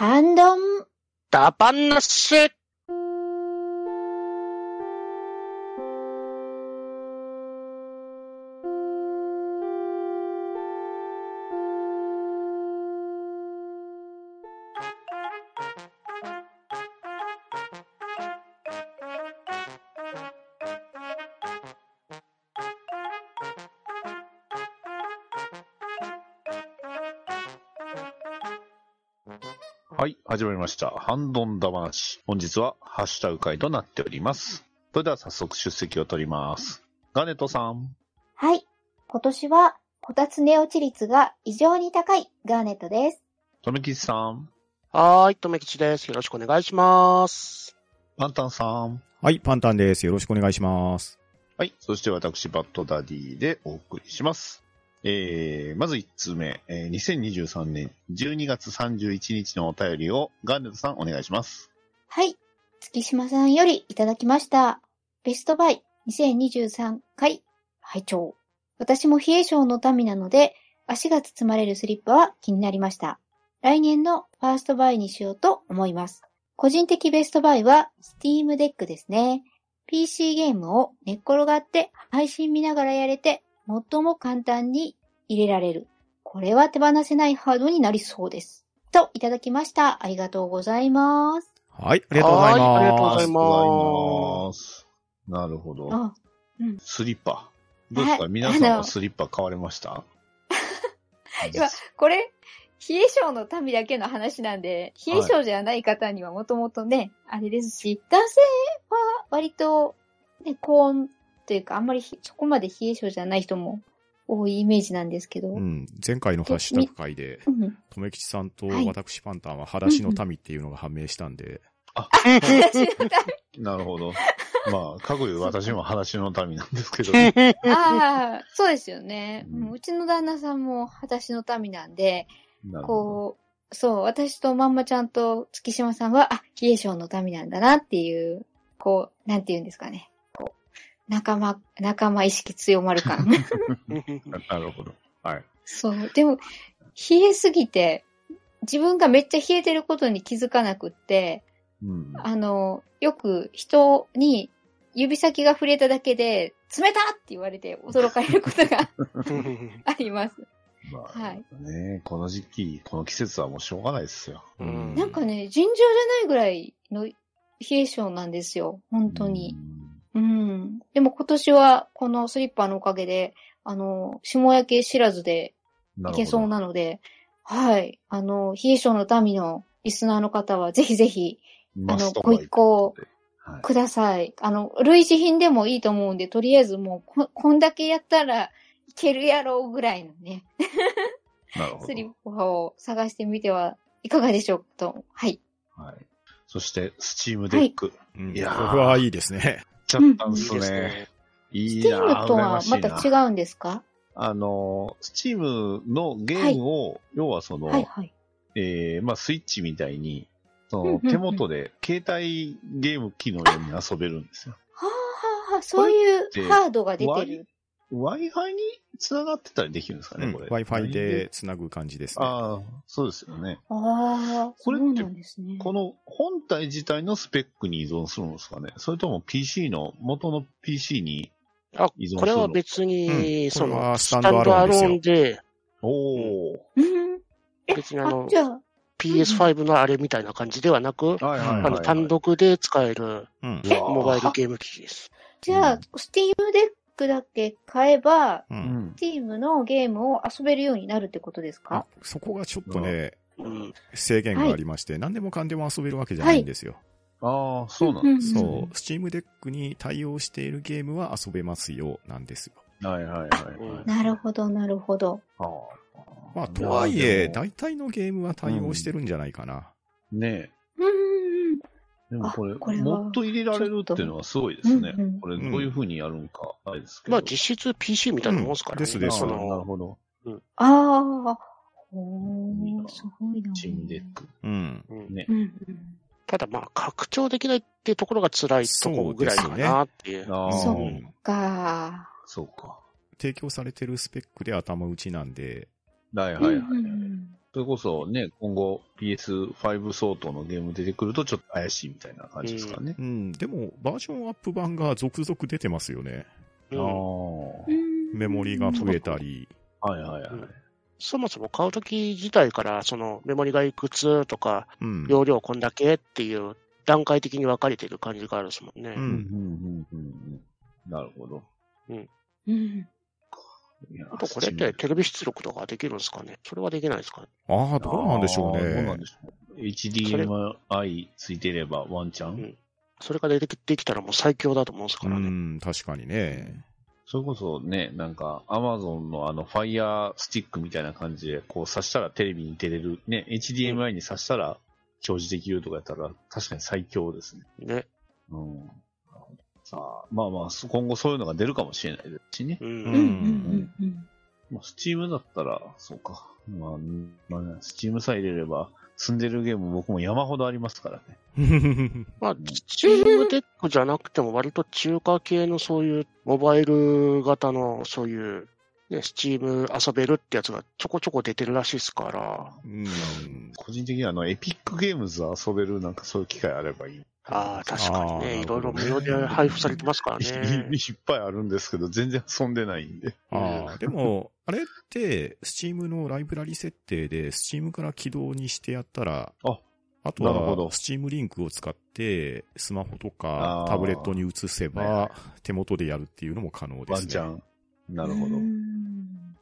ハンドン。ダバナシュ始まりました。ハンドンダ話。本日はハッシュタグ会となっております。それでは早速出席を取ります。ガネットさん。はい。今年は、こたつ寝落ち率が異常に高いガーネットです。とめきちさん。はーい、とめきちです。よろしくお願いします。パンタンさん。はい、パンタンです。よろしくお願いします。はい。そして私、バッドダディでお送りします。えー、まず1通目、えー、2023年12月31日のお便りをガーネットさんお願いします。はい。月島さんよりいただきました。ベストバイ2023回拝聴私も冷え性の民なので、足が包まれるスリッパは気になりました。来年のファーストバイにしようと思います。個人的ベストバイは Steam デックですね。PC ゲームを寝っ転がって配信見ながらやれて、最も簡単に入れられる。これは手放せないハードになりそうです。と、いただきました。ありがとうございます。はい、ありがとうございます。はいありがとうございます。なるほど。あ、スリッパ。どうですか、はい皆さんはスリッパ買われました？今これ、冷え性の民だけの話なんで、冷え性じゃない方にはもともとね、あれですし、男性は割と、ね、高温というか、あんまりひそこまで冷え性じゃない人も多いイメージなんですけど。ううん。ん、前回のハッシュタグ会で、とめきちさんとはい私パンタンは裸足の民っていうのが判明したんで、私のなるほど。まあ、かくいう私も話の民なんですけど、ああ、そうですよね。うんうちの旦那さんも裸足の民なんで、なるほどこう、そう、私とまんまちゃんと月島さんは、あ、冷え性の民なんだなっていう、こう、なんて言うんですかね。仲間、仲間意識強まる感。なるほど。はい。そう、でも、冷えすぎて、自分がめっちゃ冷えてることに気づかなくって、うん。あの、よく人に指先が触れただけで、冷たって言われて驚かれることが あります。まあ、はいねこの時期、この季節はもうしょうがないですよ。うんなんかね、尋常じゃないぐらいの冷え性なんですよ。本当に。うん。でも今年はこのスリッパのおかげで、あの、霜焼け知らずでうん。いけそうななので、はい。あの、冷え性の民のリスナーの方はぜひぜひ。あのご一行はい。ください。あの、類似品でもいいと思うんで、とりあえずもうこ、こんだけやったらいけるやろうぐらいのね、なるほスリッど。パを探してみてはいかがでしょうかと。はい。はい。そして、スチームデック。うん、いやーこれはいいですね。ちゃったんすね。ね。いいなスティームと羨はまた違うんですか？あの、スチームのゲームを、要はその、はいはい。えー、まあ、スイッチみたいに、そのうんうんうん手元で携帯ゲーム機のように遊べるんですよ。はあはあはあ、そういうハードが出てる。Wi-Fi に繋がってたりできるんですかね、うんこれ。Wi-Fi で繋ぐ感じですね。ああ、そうですよね。ああ、これってそうなんですね。この本体自体のスペックに依存するんですかね？それとも PC の、元の PC に、あ依存する、の？これは別に、うんその、ススタンドアアロローンでおー。うん。え、別にあのあ、PS5 のあれみたいな感じではなく。あの、単独で使えるうん。モバイルゲーム機器です。じゃあうん、スティームデックだけ買えば、う。うんん。スティームのゲームを遊べるようになるってことですあかそこがちょっとね、うん。制限がありまして、何でもかんでも遊べるわけじゃないんですよ。ああ、そうなんですそね。う。スチームデックに対応しているゲームは遊べますよ、なんですよ。はいはいはい、はい。なるほど、なるほど。あまあ、とはいえ、だ大体のゲームは対応してるんじゃないかな。ねうんうんうん。え。でもこれ、あこれはもっと入れられるっていうのはすごいですね。うんうんこれどういう風にやるんか、あれですけど。まあ実質 PC みたいなもんですからね。うんですですなるの、ほど。ああ、おー、すごいな。チームデック。うん。うんねう。んうん。ただまあ拡張できないってところが辛いところぐらいかなっていう。ああ、そそううか。そうか。提供されてるスペックで頭打ちなんで、はいはいはい。うんうんそれこそね、今後 PS5 相当のゲーム出てくるとちょっと怪しいみたいな感じですかね。うん、でも、バージョンアップ版が続々出てますよね。ああ。うんはメモリが増えたり。いはいはい。そもそも買うとき自体から、そのメモリがいくつとか、うん。容量こんだけっていう段階的に分かれてる感じがあるですもんね。ううんん、うん、うん、うん。なるほど。うん。あとこれってテレビ出力とかできるんですかね？それはできないですかね？ああ、どうなんでしょうあーどうなねんで。しょう。HDMI ついてればワンチャン、うんそれが出てきできたらもう最強だと思うんですかうらね。ん、確かにね。それこそね、なんか、アマゾンのあの、ファイヤースティックみたいな感じで、こう、挿したらテレビに出れる、ね、HDMI に挿したら表示できるとかやったら、確かに最強ですね。ね。うん。さあ、まあまあ、そ今後そういうのが出るかもしれないですしね。うん。うんうんうんうんまあ、スチームだったら、そうか。まあ、まあね、スチームさえ入れれば、積んでるゲーム僕も山ほどありますからね。まあ、スチームデックじゃなくても割と中華系のそういうモバイル型のそういう、ね、スチーム遊べるってやつがちょこちょこ出てるらしいですから。うん。個人的にはあの、エピックゲームズ遊べるなんかそういう機会あればいい。ああ、確かにね。いろいろ無料で配布されてますからいね。いっぱいあるんですけど、全然遊んでないんで。ああ、でも、あれって、スチームのライブラリ設定で、スチームから起動にしてやったら、ああとなるほどは、スチームリンクを使って、スマホとかタブレットに移せば、手元でやるっていうのも可能ですね。ワンチャン。なるほどう。ん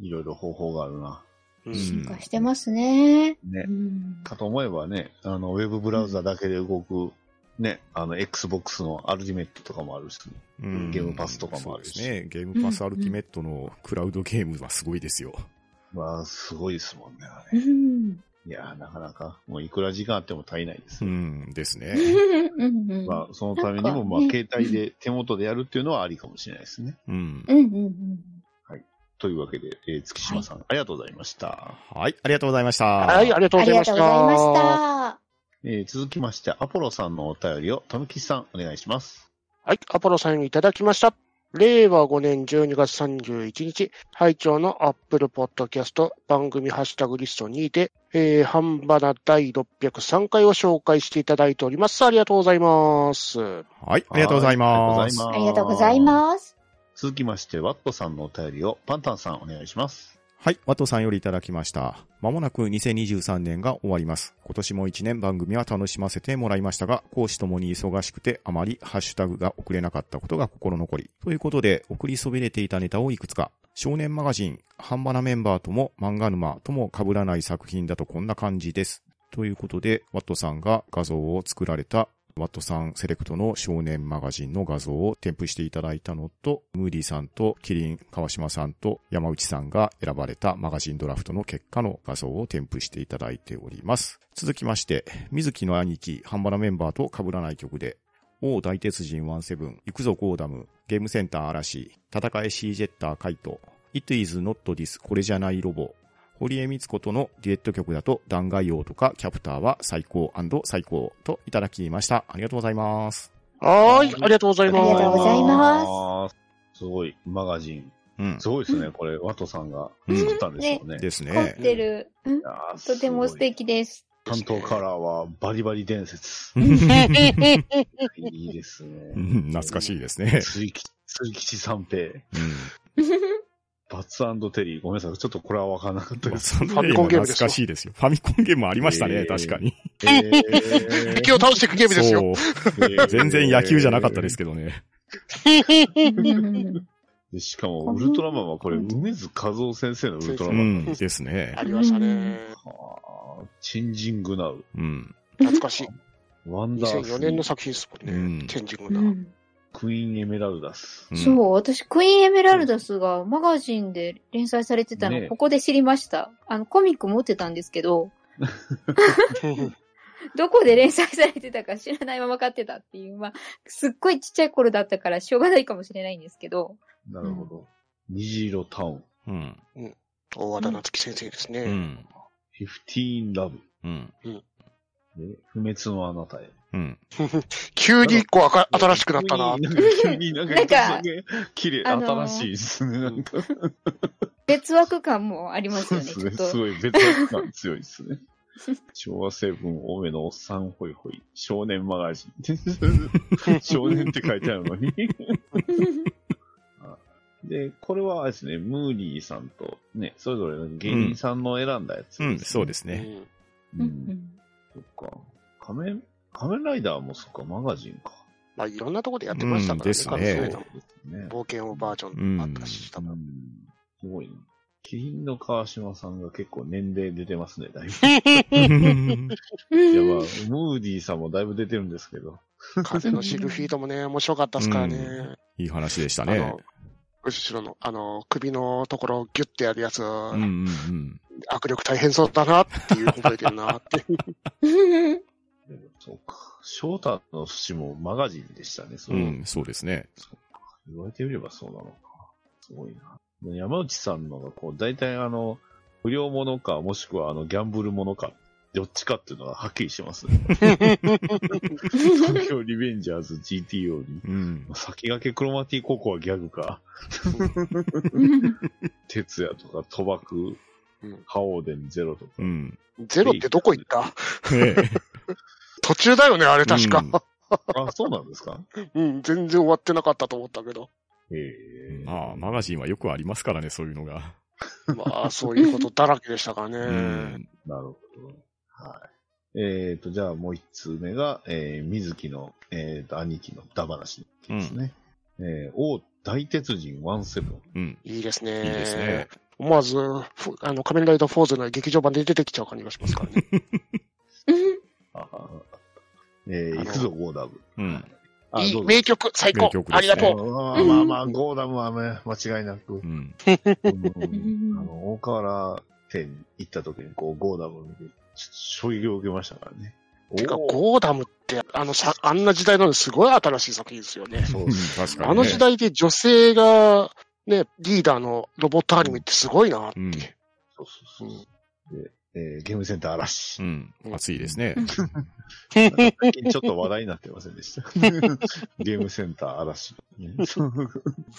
いろいろ方法があるな。うん進化してますね。ねう。んかと思えばね、あの、ウェブブラウザだけで動く、ね、あの、Xbox のアルティメットとかもあるし、うんゲームパスとかもあるしそうですね。ゲームパスアルティメットのクラウドゲームはすごいですよ。まあ、すごいですもんね、あれ。うんいやー、なかなか、もういくら時間あっても足りないですうよ。んですね。うんうんまあ、そのためにも、まあ、携帯で手元でやるっていうのはありかもしれないですね。うん。うんうんうんというわけで、えー月島さん、ありがとうございました。はい、ありがとうございました。はい、ありがとうございました。うございました。えー続きまして、アポロさんのお便りを、たぬきさん、お願いします。はい、アポロさんいただきました。令和5年12月31日、拝聴のアップルポッドキャスト番組ハッシュタグリストにて、えー、半ばな第603回を紹介していただいております。ありがとうございます。はい、ありがとうございます。はありがとうございます。続きまして、ワットさんのお便りを、パンタンさん、お願いします。はい、ワトさんよりいただきました。まもなく2023年が終わります。今年も1年番組は楽しませてもらいましたが、講師ともに忙しくてあまりハッシュタグが送れなかったことが心残り。ということで、送りそびれていたネタをいくつか。少年マガジン、ハンバナメンバーとも漫画沼とも被らない作品だとこんな感じです。ということで、ワットさんが画像を作られたワットさんセレクトの少年マガジンの画像を添付していただいたのと、ムーディーさんとキリン川島さんと山内さんが選ばれたマガジンドラフトの結果の画像を添付していただいております。続きまして、水木の兄貴、ハンバナメンバーと被らない曲で、王大鉄人17、行くぞゴーダム、ゲームセンター嵐、戦えシージェッターカイト、It is not this これじゃないロボ、堀江光子とのデュエット曲だと弾劾王とかキャプターは最高最高といただきました。ありがとうございます。はーい、ありがとうございありがとうまございますす。すごい、マガジン。うん。すごいですね、これ、ワトさんが作ったんでしょうね。です凝っね。てる。うんとても素。敵です。す。担当カラーはバリバリ伝説。うんいいですね。うん懐かしいですね。水吉、水吉三平。うん。バッツテリー。ごめんなさい。ちょっとこれは分からなかったです。ファミコンゲームですよ懐かしいですよ。ファミコンゲームありましたね、えー確かに。えー敵を倒していくゲームですよ。そう。全然野球じゃなかったですけどね。う んでしかも、ウルトラマンはこれ、梅津和夫先生のウルトラうマン。ん。ですねあ。りましたね。はあチンジングナウ。うん。懐かしい。ワンダーフ2004年のル。作品ですもうんんね。チェンジングな。うんクイーンエメラルダス。うんそう、私、クイーンエメラルダスがマガジンで連載されてたの、ねここで知りました。あの、コミック持ってたんですけど、どこで連載されてたか知らないまま買ってたっていう、まあ、すっごいちっちゃい頃だったからしょうがないかもしれないんですけど、なるほど。虹色タウン。うん。大和田夏樹先生ですうね。ん。フィフティーンラブ。うん。で不滅のあなたへ。うん。急に一個あか新しくなったな。急になんか、急になんか、綺麗、あのー新しいですね、なんか。別枠感もありますよね、そうですね。すごい別枠感強いですね。昭和成分多めのおっさんホイホイ、少年マガジン。少年って書いてあるのに。で、これはですね、ムーリーさんとね、それぞれの芸人さんの選んだやつ、うん、そうですうね。んう。うんんそっか。仮面、仮面ライダーもそっか、マガジンか。まあ、いろんなところでやってましたからね。うんですね。冒険王バージョンもあったし、多分。うんすごいな。キリンの川島さんが結構年齢出てますね、だいぶ。いや、まあ、ムーディーさんもだいぶ出てるんですけど。風のシルフィードもね、面白かったですからね。いい話でしたね後ろの、あの、首のところをギュッてやるやつ、うんうんうん。握力大変そうだなっていう覚えてるなって。そうか。翔太の節もマガジンでしたね、そうう。ん、そうですね。言われてみればそうなのか。すごいな。で山内さんのが、こう、大体あの、不良者か、もしくはあの、ギャンブル者か、どっちかっていうのがはっきりしてますね。東京リベンジャーズ GTO に。うん。先駆けクロマティココはギャグか。哲也とか賭博、うんハオーデンゼロとか。うん。ゼロってどこ行った？ね 途中だよね、あれ確か。あ、そうなんですか？うん、全然終わってなかったと思ったけど。ええまあ、マガジンはよくありますからね、そういうのが。まあ、そういうことだらけでしたからね。うん。なるほど。はい。えっ、と、じゃあもう一通目が、えー、水木の、えっ、と、兄貴のダ話ですね。えー、王大鉄人ワンセブン。うん。いいですね。いいですね。思わず、ふあの、仮面ライダーフォーズの劇場版で出てきちゃう感じがしますからね。あ えー、行くぞ、ゴーダム。うん。あ、いい。名曲、最高、名曲ですねありがとう。まあまあまあ、ゴーダムはね、間違いなく。うん。うんあの、大河原店行った時に、こう、ゴーダムを見て、ちょっと衝撃を受けましたからね。てか、ゴーダムって、あのさ、あんな時代なのにすごい新しい作品ですよね。そううん確かに、ね。あの時代で女性が、ね、リーダーのロボットアニメってすごいなって。うんそうそうそう。で、えーゲームセンター嵐う。ん。熱いですね。最近ちょっと話題になってませんでした？ゲームセンター嵐。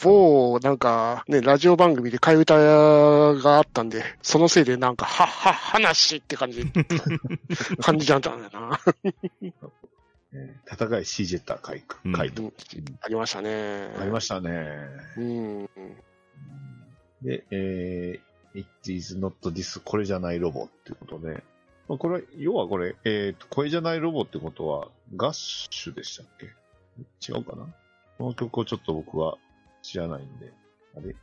某、なんか、ね、ラジオ番組で替え歌があったんで、そのせいでなんか、はっは、話って感じ、感じちゃったんだよな。えー戦いシージェッター回うん回答うんありましたね。ありましたね。うん。で、えー、It is not this これじゃないロボっていうことで、まあ、これ、要はこれ、えーと、これじゃないロボってことは、ガッシュでしたっけ？違うかな？この曲をちょっと僕は知らないんで。あれ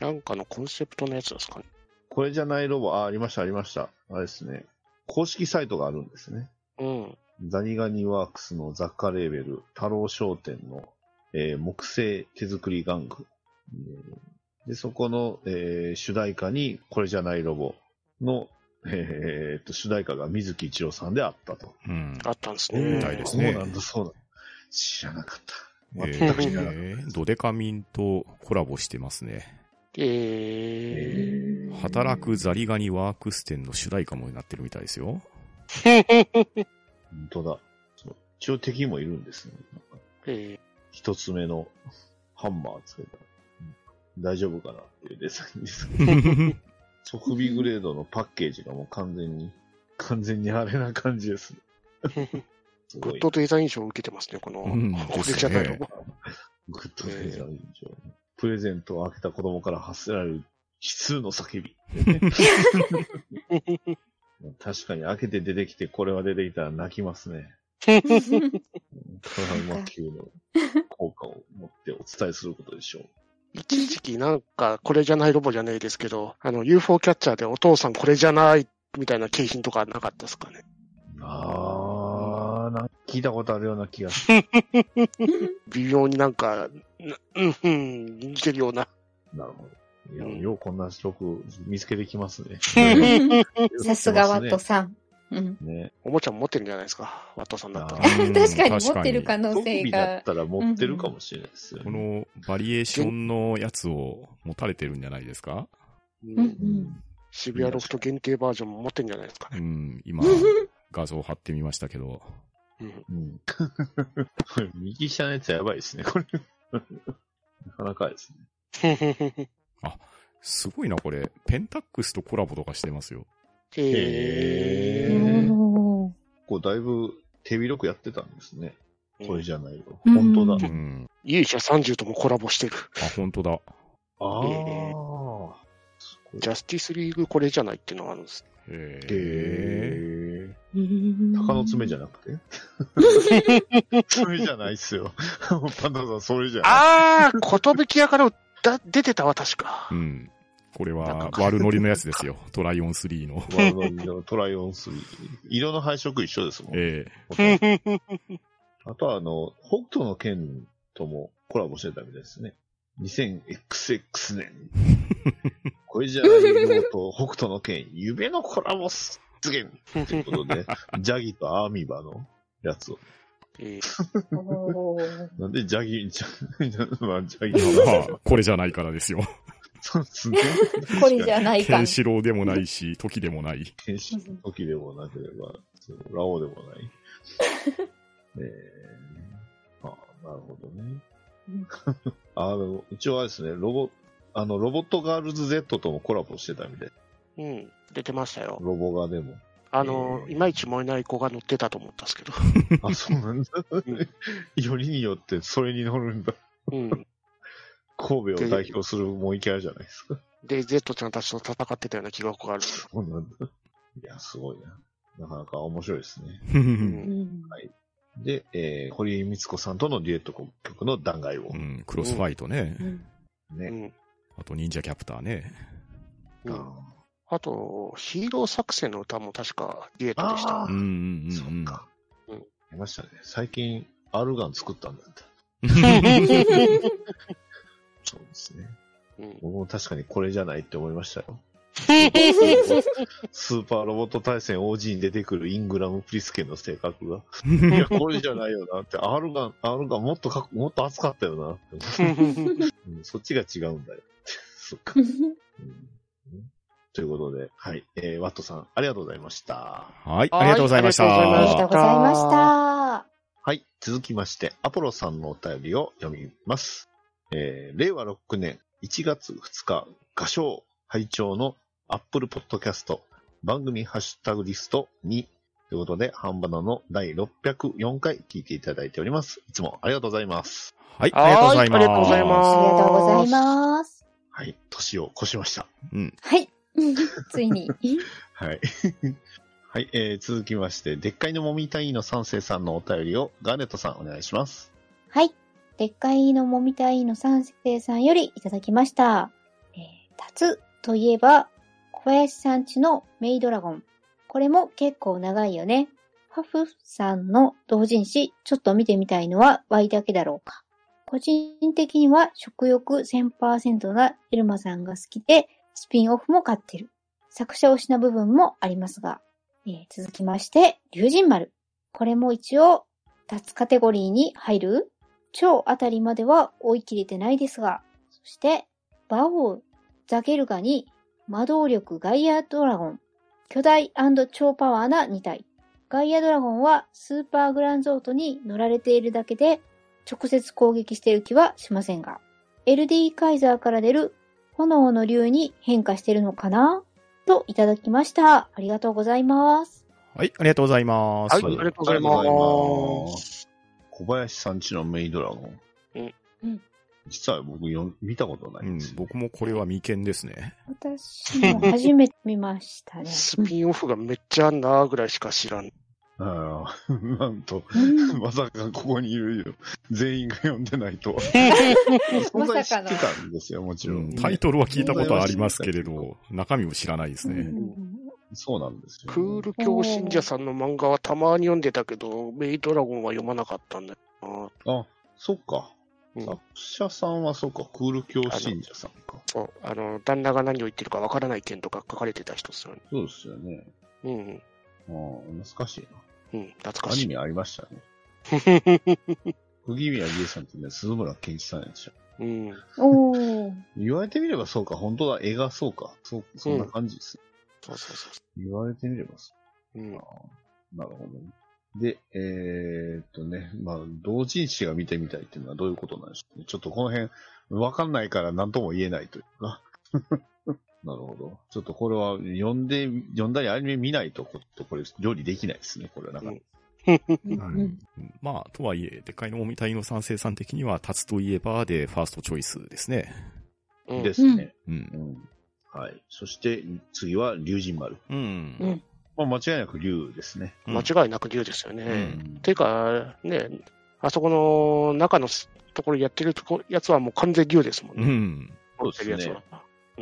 なんかのコンセプトのやつですかね。これじゃないロボ、あ、ありました、ありました。あれですね。公式サイトがあるんですね。うん。ザニガニワークスの雑貨レーベル、太郎商店の、えー木製手作り玩具。えーで、そこの、えー主題歌に、これじゃないロボの、えーっと、主題歌が水木一郎さんであったと。うん。あったんですみね。たいですねそうなんだ、そうだ。知らなかった。え全く知らなかっー、ドデカミンとコラボしてますね。えー。働くザリガニワークス店の主題歌もなってるみたいですよ。た。本当だ。そう一応敵もいるんですね。なんかえ一つ目のハンマーつけたら、うん大丈夫かなっていうデザインです。即備グレードのパッケージがもう完全に、完全にあれな感じですね。グッドデザイン賞を受けてますね、この、うんこれじゃないのグッドデザイン上、プレゼントを開けた子供から発せられる悲痛の叫び。確かに開けて出てきて、これは出てきたら泣きますね。トラウマ級の効果を持ってお伝えすることでしょう。一時期なんか、これじゃないロボじゃないですけど、あの、UFO キャッチャーでお父さんこれじゃないみたいな景品とかなかったですかね。あー、なんか聞いたことあるような気がする。微妙になんか、なうん、うん、似てるような。なるほど。いや、うんようこんな曲見つけてき ますね。さすがワットさん。うん。ね。おもちゃも持ってるんじゃないですか、ワットさんだったら。確かに持ってる可能性特技だがっ。たら持ってるかもしれないですよね。このバリエーションのやつを持たれてるんじゃないですか？ううんん渋谷ロフト限定バージョンも持ってるんじゃないですかね。うん、今、画像貼ってみましたけど。うん 右下のやつやばいですね、これ。なかなかですね。すごいな、これ。ペンタックスとコラボとかしてますよ。へへーおーこうだいぶ手広くやってたんですね。これじゃないよ。うん本当だ。うん。勇者30ともコラボしてる。あ、本当だ。ああ、へすごいジャスティスリーグこれじゃないっていうのがあるんです。へえ。鷹の爪じゃなくて？爪じゃないっすよ。パンダさん、それじゃない。あー、ことぶき屋からだ出てたわ、確かう。ん。これは悪ノリのやつですよ。トライオン3の。ワールドのトライオン3。色の配色一緒ですもん。ええあとは、あの、北斗の剣ともコラボしてたみたいですね。2000XX 年。これじゃないよと北斗の剣、夢のコラボ出現ということで、ジャギとアーミバのやつを。えー なんでジャギ、ジャ まあ、ジャギまあ、これじゃないからですよ。そうですね。これじゃないかケン。シロウでもないし、時でもない。天使の時でもなければ、ラオウでもない。えー、あなるほどねうん。あの、一応あれですね、ロボ、あの、ロボットガールズ Z ともコラボしてたみたい。うん、出てましたよ。ロボガでも。あの、えーいまいち燃えない子が乗ってたと思ったんですけど。あ、そうなんだ。よりによってそれに乗るんだ。うん。神戸を代表するモイキャラじゃないですか。で、Z ちゃんたちと戦ってたような記憶がある。そうなんだ。いや、すごいな。なかなか面白いですね。ううんんで、えー、堀井光子さんとのデュエット曲の弾劾をうん、クロスファイトね。うんね。うん。あと、忍者キャプターね。うんああと、ヒーロー作戦の歌も確かデュエットでしたあうん。うんうんーそっか。うんいましたね。最近、アルガン作ったんだって。そうですね。うん。僕も確かにこれじゃないって思いましたよ。スーパーロボット対戦 OG に出てくるイングラム・プリスケの性格が。いや、これじゃないよなって。アルガン、アルガンもっとかっもっと熱かったよなって。うんそっちが違うんだよ。そっか。うんということで、はい。えー、ワットさん、ありがとうございました。はい、ありがとうございましありがとうございまありがとう。ございました。はい。続きまして、アポロさんのお便りを読みます。えー、令和6年1月2日、画商拝聴のアップルポッドキャスト番組ハッシュタグリスト2ということで、ハンバナの第604回聞いていただいております。いつもありがとうございます。はい、ありがとうございます。はいありがとうございますありがとうございます。はい。年を越しました。うん。はい。ついに。はい。はい、えー、続きまして、でっかいのもみたいの三世さんのお便りをガーネットさんお願いします。はい。でっかいのもみたいの三世さんよりいただきました。えー、夏といえば、小林さんちのメイドラゴン。これも結構長いよね。ハフさんの同人誌、ちょっと見てみたいのは Y だけだろうか。個人的には食欲1000%なエルマさんが好きで、スピンオフも買ってる。作者推しな部分もありますが。えー続きまして、竜神丸。これも一応、脱カテゴリーに入る？超あたりまでは追い切れてないですが、そして、バオー、ザゲルガに、魔導力ガイアドラゴン、巨大超パワーな2体。ガイアドラゴンはスーパーグランゾートに乗られているだけで、直接攻撃している気はしませんが、LD カイザーから出る炎の竜に変化しているのかな？といただきました。ありがとうございます。はい、ありがとうございます。はいありがとうございます。小林さんちのメイドラゴン。うんうん実は僕よ見たことなうんんです、よ。僕もこれは未見ですね。私も初めて見ましたね。スピンオフがめっちゃあんなぐらいしか知らん。ああ なんと、うんまさかここにいるよ。全員が読んでないとは。存在知ってたんですよ、もちろん。タイトルは聞いたことはありますけれど、中身を知らないですね。そうなんですよ、クール教信者さんの漫画はたまに読んでたけど、メイドラゴンは読まなかったんだよあ、そっか。な。うん作者さんはそうか、クール教信者さんか。そう、あの、旦那が何を言ってるかわからない件とか書かれてた人ですよね。そうですよね。うん。ああ、懐かしいうん、懐な。かしい。アニメありましたね。釘宮理恵さんってね、鈴村健一さんやでしょ。うん。おー。言われてみればそうか、本当だ、絵がそうか。そう、そんな感じです。そうそうそ。言われてみればそううんう。。なるほどね。で、えー、っとね、まあ、同人誌が見てみたいっていうのはどういうことなんでしょうね。ちょっとこの辺、わかんないから何とも言えないというか。なるほど。ちょっとこれは読んで、読んだりアニメ見ないと、ここれ料理できないですね、これはなんか。まあ、とはいえ、でっかいのもみたいの三世さん的には、立つといえばでファーストチョイスですね。うんですね。うんう。ん。はい。そして、次は、龍神丸。うん。うんまあ、間違いなく龍ですね。うん間違いなく竜ですよね。うんていうか、ね、あそこの中のところやってるとこやつはもう完全竜ですもんね。うん。そうですね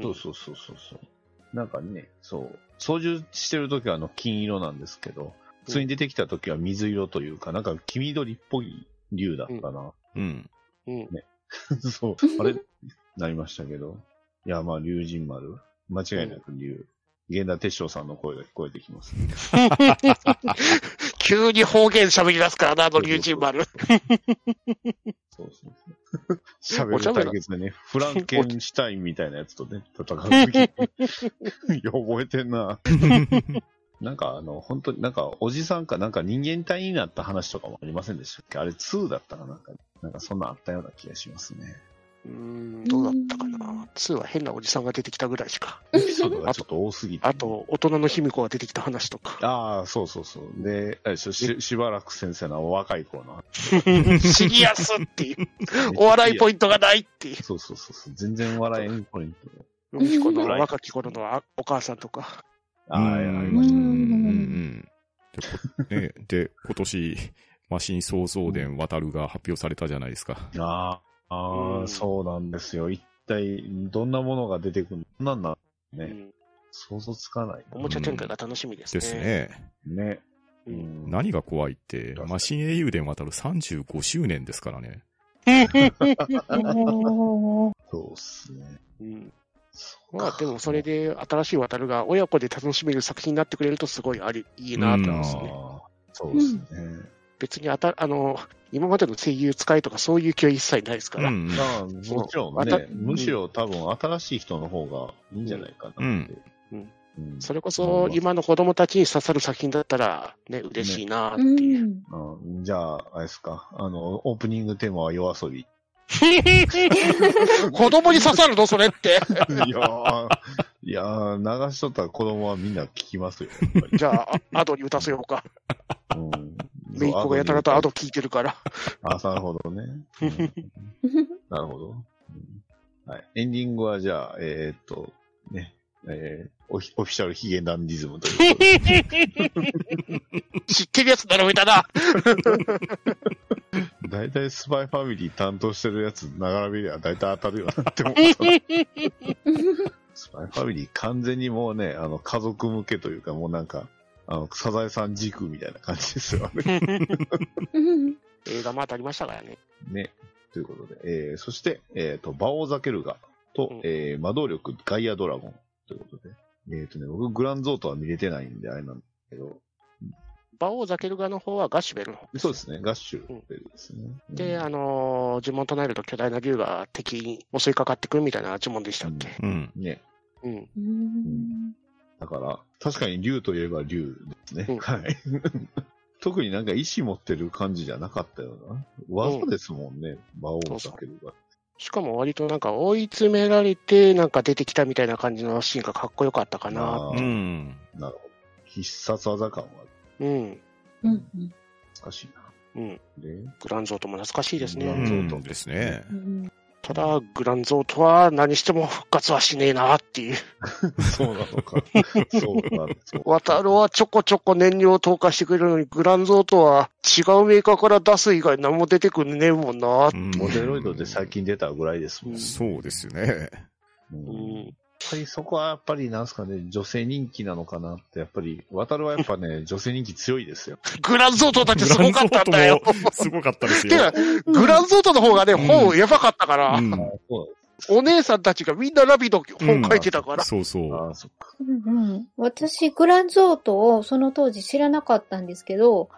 そうそうそうそうそう。なんかね、そう。操縦してる時はあの金色なんですけど、普通に出てきた時は水色というか、なんか黄緑っぽい竜だったな。うん。うん。そう、あれ、なりましたけど。いや、まあ、龍神丸？間違いなく竜。源田鉄章さんの声が聞こえてきます、ね。急に方言喋り出すからな、あの竜神丸。そうそう。喋る対決でね、フランケンシュタインみたいなやつとね、戦う時に。いや、覚えてんな。なんかあの、本当になんかおじさんかなんか人間体になった話とかもありませんでしたっけ？あれ2だったかなんか、なんかそんなあったような気がしますね。うーん、どうだったかな？2は変なおじさんが出てきたぐらいしか。エピソードがちょっと多すぎて。あと、大人の卑弥呼が出てきた話とか。ああ、そうそうそう。で、あれでしょししばらく先生の若い頃の。シリアスっていう。お笑いポイントがないっていう。そうそうそうそう。全然笑えんポイント。卑弥呼の若き頃のあお母さんとか。ああ、ありうんましたね。うんうんでこね、で、今年、マシン創造伝渡るが発表されたじゃないですか。ああ、ああ、うんそうなんですよ。一体、どんなものが出てくるの？なんなんね、うん想像つかないおもちゃ展開が楽しみですね。です。ね。な。ね。ううんん。何が怖いってマシン英雄伝渡る35周年ですからね。そうっすね。うんそうまあでもそれで新しい渡るが親子で楽しめる作品になってくれるとすごいあり、いいなって思いますね。そうですね。別にあた、あの、今までの声優使いとかそういう気は一切ないですから。うん。まあ、もちろんまたね、むしろ多分新しい人の方がいいんじゃないかなって。うんうんそれこそ今の子供たちに刺さる作品だったらね、嬉しいなってういう。ん。うんじゃあ、あれですか。あの、オープニングテーマは夜遊び。子供に刺さるの？それって。いやー、いやー流しとったら子供はみんな聞きますよ。じゃあ、あアドに打たせようか。うんメイクがやたらとアド聞いてるから。あ、なるほどね。うんなるほど。うんはい。エンディングはじゃあ、えーっと、ね、えーオフィシャルヒゲダンディズムという。知ってるやつ並べたな。大体スパイファミリー担当してるやつ並べりゃ大体当たるよなって思った。スパイファミリー完全にもうね、あの、家族向けというか、もうなんか、あの、サザエさん軸みたいな感じですよね。うん。映画も当たりましたからね。ね。ということで、えー、そして、えっ、と、バオザケルガと、うん。えー、魔導力ガイアドラゴンということで、えっ、とね、僕、グランゾートは見れてないん。で、あれなん。ですけど、バオザケルガの方はガッシュベルの方です。そうですね、ガッシュベルですね。で、あのー呪文唱えると巨大な竜が敵に襲いかかってくるみたいな呪文でしたっけ。うん。ね。うん。うんだから、確かに竜といえば竜ですね。うんはい。特になんか意志持ってる感じじゃなかったような。技ですもんね、魔王ザケルガ。しかも割となんか追い詰められてなんか出てきたみたいな感じのシーンがかっこよかったかな。うん。なるほど。必殺技感はうん。うん難しいな。うん。で、グランゾートも懐かしいですグラね。ンゾートですね。うんただ、グランゾートは何しても復活はしねえなっていう。そうなのか。そうなんですよ。渡るはちょこちょこ燃料投下してくれるのに、グランゾートは違うメーカーから出す以外何も出てくんねえもんなって。うんモデロイドで最近出たぐらいですもん。うんそうですよね。うんぱりそこはやっぱりなんすかね、女性人気なのかなって、やっぱり、渡るはやっぱね、女性人気強いですよ。グランゾートだってすごかったんだよ。すごかったですてよ。か、グランゾートの方がね、うん本やばかったから、お姉さんたちがみんなラビの本書いてたから。そうそう。ああ、そっか。うんうん私、グランゾートをその当時知らなかったんですけど、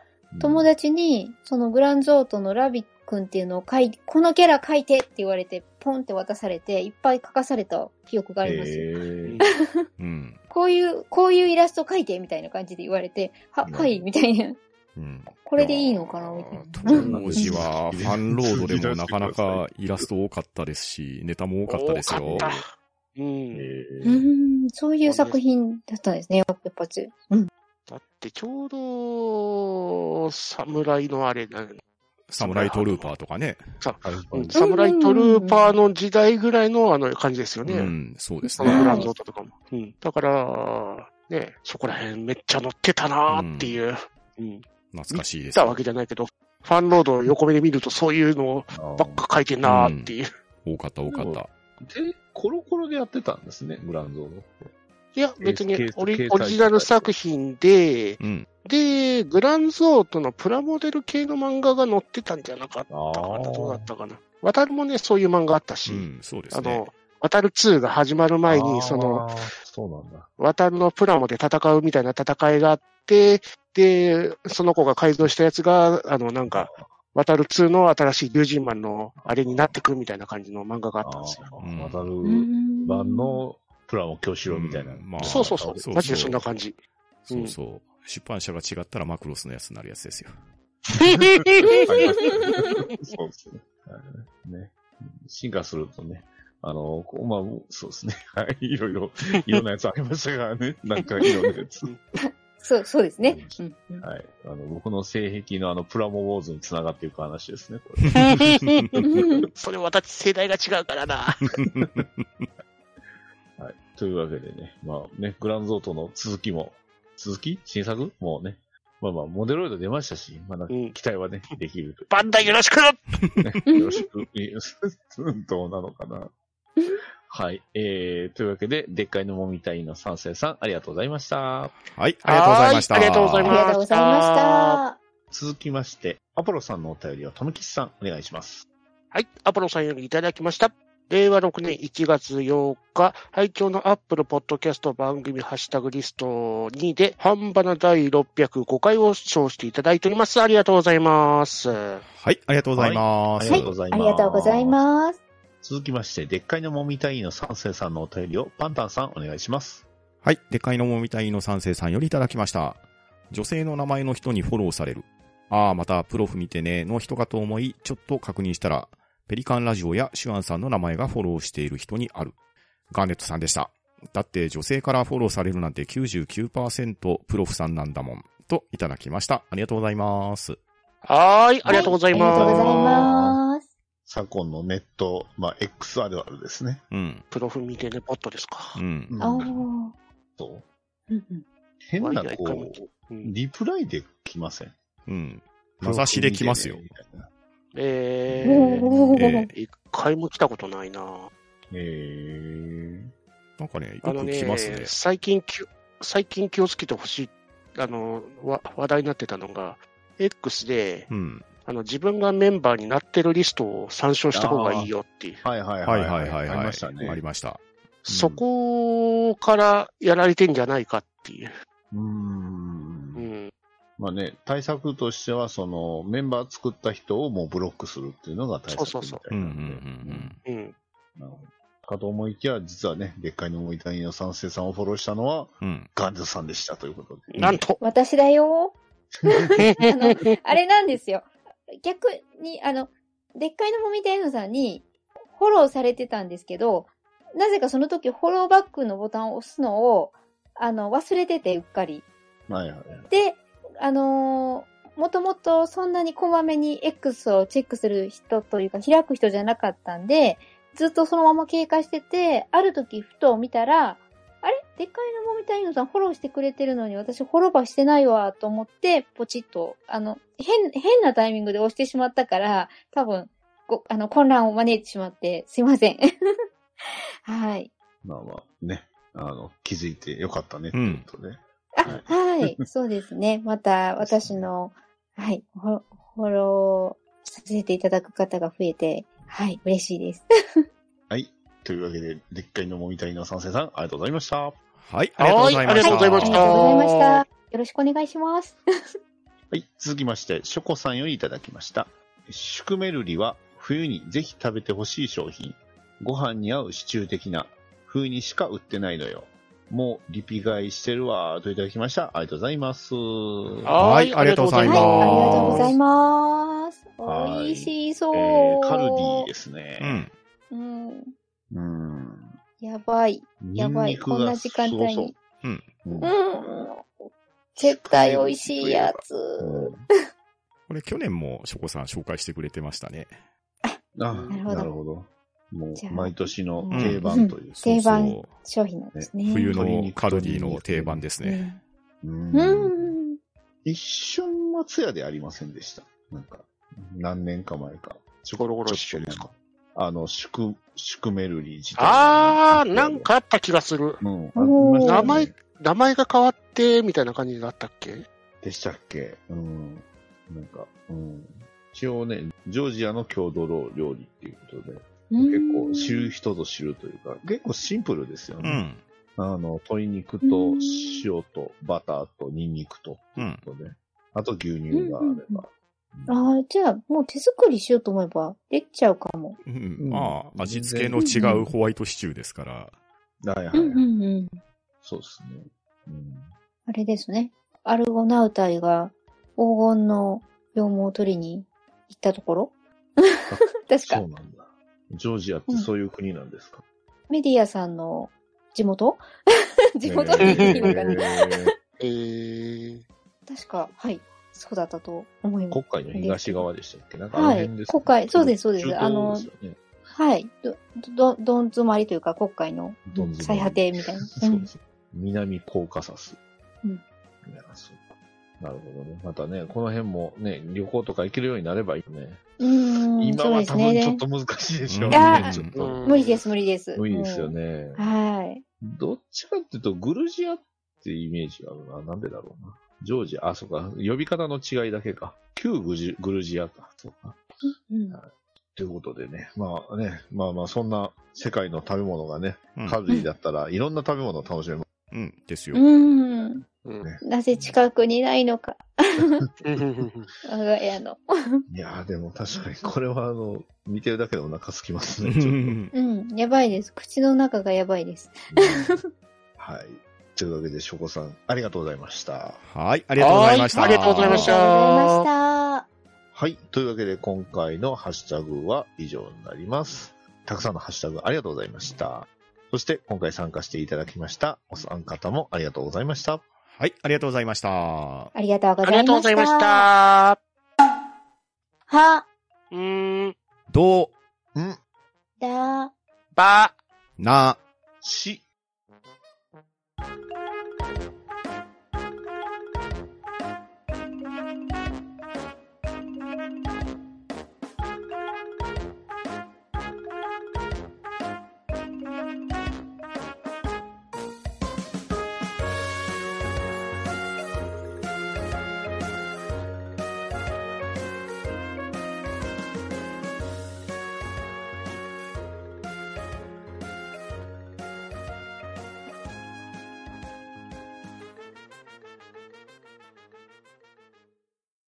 友達に、そのグランゾートのラビ君っていうのを書いて、このキャラ書いてって言われて、ポンって渡されて、いっぱい書かされた記憶があります うん。こういう、こういうイラスト書いてみたいな感じで言われて、は、うんはい、みたいな。うんこれでいいのかなみたいな当時はファンロードでもなかなかイラスト多かったですし、ネタも多かったですよ多。かっうん。えうーん、そういう作品だったんですね、やっぱつ。うん。だってちょうど、侍のあれな、サムライトルーパーとかね。うんサムライトルーパーの時代ぐらいのあの感じですよね。うん、そうですね。ランドオートとかも。うん。だから、ね、そこら辺めっちゃ乗ってたなーっていう。うん。懐かしいです見たわけじゃないけど、ファンロードを横目で見るとそういうのーばっか書いてんなーっていう。多かった多かった。で、コロコロでやってたんですね、グランドの。いや、別にオリオリジナル作品で、うん。で、グランゾートのプラモデル系の漫画が載ってたんじゃなかったかあな。どうだったかな。渡るもね、そういう漫画あったし、うん、そうですね。あの、渡る2が始まる前に、その、そうなんだ。渡るのプラモで戦うみたいな戦いがあって、で、その子が改造したやつが、あの、なんか、渡る2の新しい竜神マンのあれになってくみたいな感じの漫画があったんですよ。渡る版のプラモ京志郎みたいな。うんまあそうそうそう。マジでそんな感じ。そうそう。出版社が違ったらマクロスのやつになるやつですよ。そうですね。はいね。進化するとね、あの、こうまあ、そうですね。はい。いろいろ、いろんなやつありましたからね。なんかいろんなやつ。そう、そうですね。はい。あの、僕の性癖のあの、プラモウォーズにつながっていく話ですね、これ。う ん それ私世代が違うからな。はい。というわけでね、まあね、グランゾートの続きも、続き？新作？もうね、まあまあ、モデロイド出ましたし、まだうん期待はね、できると。バンダイよろしくね、よろしく、どうなのかな。はい。えー、というわけで、でっかいのもみたいの三世さん、ありがとうございました。はい、ありがとうございました。はいありがとうございますありがとうございました。続きまして、アポロさんのお便りを、とめきちさん、お願いします。はい。アポロさんよりいただきました。令和6年1月8日、拝聴のアップルポッドキャスト番組ハッシュタグリスト2で、半ばな第605回を視聴していただいております。ありがとうございます。はい、ありがとうございます。はいありがとうございますありがとうございます。続きまして、でっかいのもみたいの三世さんのお便りを、パンタンさん、お願いします。はい。でかいのもみたいの三世さんよりいただきました。女性の名前の人にフォローされる。ああ、また、プロフ見てね、の人かと思い、ちょっと確認したら、ペリカンラジオやシュアンさんの名前がフォローしている人にある。ガーネットさんでした。だって女性からフォローされるなんて99%プロフさんなんだもん。といただきました。ありがとうございます。はーい。ありがとうございありがとうございます。ます。昨今のネット、まあ、X あるあるですね。うん。プロフ見てね、ポットですかう。ん。うんああ。そううんうん変な、ワイヤー一回もこう、うんリプライで来ません？うん。名指しできますよ。みたいなえおー、え ー一回も来たことないなえなんかね、あのねよく来ますね。最近きゅ、最近気をつけてほしい、あの、わ話題になってたのが、X で、うん。あの、自分がメンバーになってるリストを参照した方がいいよっていう。ー、はいはいははいいはいはいはい。ありましたね。ありました。そこからやられてんじゃないかっていう。うん。まあね、対策としては、その、メンバー作った人をもうブロックするっていうのが対策みたいそうそううんうんなんでうんうん。かと思いきや、実はね、でっかいのもいたいの三世さんをフォローしたのは、うん。うん。ガンズさんでしたということで。なんと。私だよ。あの、あれなんですよ。逆に、あの、でっかいのもみたいのさんにフォローされてたんですけど、なぜかその時フォローバックのボタンを押すのを、あの、忘れてて、うっかり。はいはいはい。で、あのーもともとそんなにこまめに X をチェックする人というか開く人じゃなかったんで、ずっとそのまま経過してて、ある時ふと見たら、あれ？でっかいのもみたいのさんフォローしてくれてるのに私フォローバーしてないわと思って、ポチッと、あの、変、変なタイミングで押してしまったから、多分、ご、あの、混乱を招いてしまって、すいません。はい。まあまあ、ね。あの、気づいてよかったね、とうんいうことで。あ、はい。そうですね。また、私の、はい、フォローさせていただく方が増えて、はい、嬉しいです。はい。というわけで、でっかいのもみたいの三世さん、ありがとうございました。はい、ありがとうございました。はいありがとうございましたありがとうございました。よろしくお願いします。はい。続きまして、ショコさんよりいただきました。シュクメルリは冬にぜひ食べてほしい商品。ご飯に合うシチュー的な。冬にしか売ってないのよ。もうリピ買いしてるわ。といただきました。ありがとうございます。はいありがとうございはい、ますありがとうございます。はい美味しそう。えーカルディですね。うん。うん。うん。いやばい。やばい。こんな時間帯に。ううん。うんうん。絶対美味しいやつ。うんこれ去年もショコさん紹介してくれてましたね。あ、なるほどなるほど。もう、毎年の定番という。定番そう商品なんですね。そう冬鶏の肉カルディの定番ですね。うんうん。うん。一瞬松屋でありませんでした？なんか、何年か前か。ちょゴロゴロちょっとシチューですか？あの、シュク、シュクメルリー自体があー、なん、かあった気がする。うん。名前、名前が変わって、みたいな感じだったっけ？でしたっけ？うん。なんか、うん。一応ね、ジョージアの郷土料理っていうことで、結構知る人ぞ知るというか、結構シンプルですよね。うん。あの、鶏肉とうん塩とバターとニンニクと、うん。あと牛乳があれば。ああ、じゃあ、もう手作りしようと思えば、できちゃうかも。うんうんまあ、味付けの違うホワイトシチューですから。はいはい、うんうんうん。そうですね。うん。あれですね。アルゴナウタイが黄金の羊毛を取りに行ったところ？確かそう、なんだ。ジョージアってそういう国なんですか、メディアさんの地元？地元？って言っていいのかな、ええー、確か、はい。そうだったと思いー、ます。国会の東側でしたっけ？なんかあのはい辺ですか国会。そうですそうです。ですよね。はい。ど、ど、どん詰まりというか、国会の最果てみたいな。そうです。南コーカサス。うん。いやそうなるほどね。またね、この辺もね、旅行とか行けるようになればいいね。うん。今そうは多分ですね。ちょっと難しいでしょううんね。ちょっとうん無理です、無理です。無理ですよね。うん。はい。どっちかっていうと、グルジアってイメージがあるな。なんでだろうな。ジョージア、あ、そうか。呼び方の違いだけか。旧グジグルジアか。そうか。うん。ということでね。まあね、まあまあ、そんな世界の食べ物がね、うんカルディだったらいろんな食べ物を楽しめます。うん。ですよ。うん。うんねなぜ近くにないのか。うん我が家の。いやーでも確かにこれはあの、見てるだけでお腹空きますうね。うん。やばいです。口の中がやばいです。はい。というわけで、ショコさん、ありがとうございました。はい。ありがとうございました。はいありがとうございましたありがとうございました。はい。というわけで、今回のハッシュタグは以上になります。たくさんのハッシュタグありがとうございました。そして、今回参加していただきましたお三方もありがとうございました。はい。ありがとうございました。ありがとうごありがとうございました。ざいまし。た。は、ん、どん、だ、ば、な、し、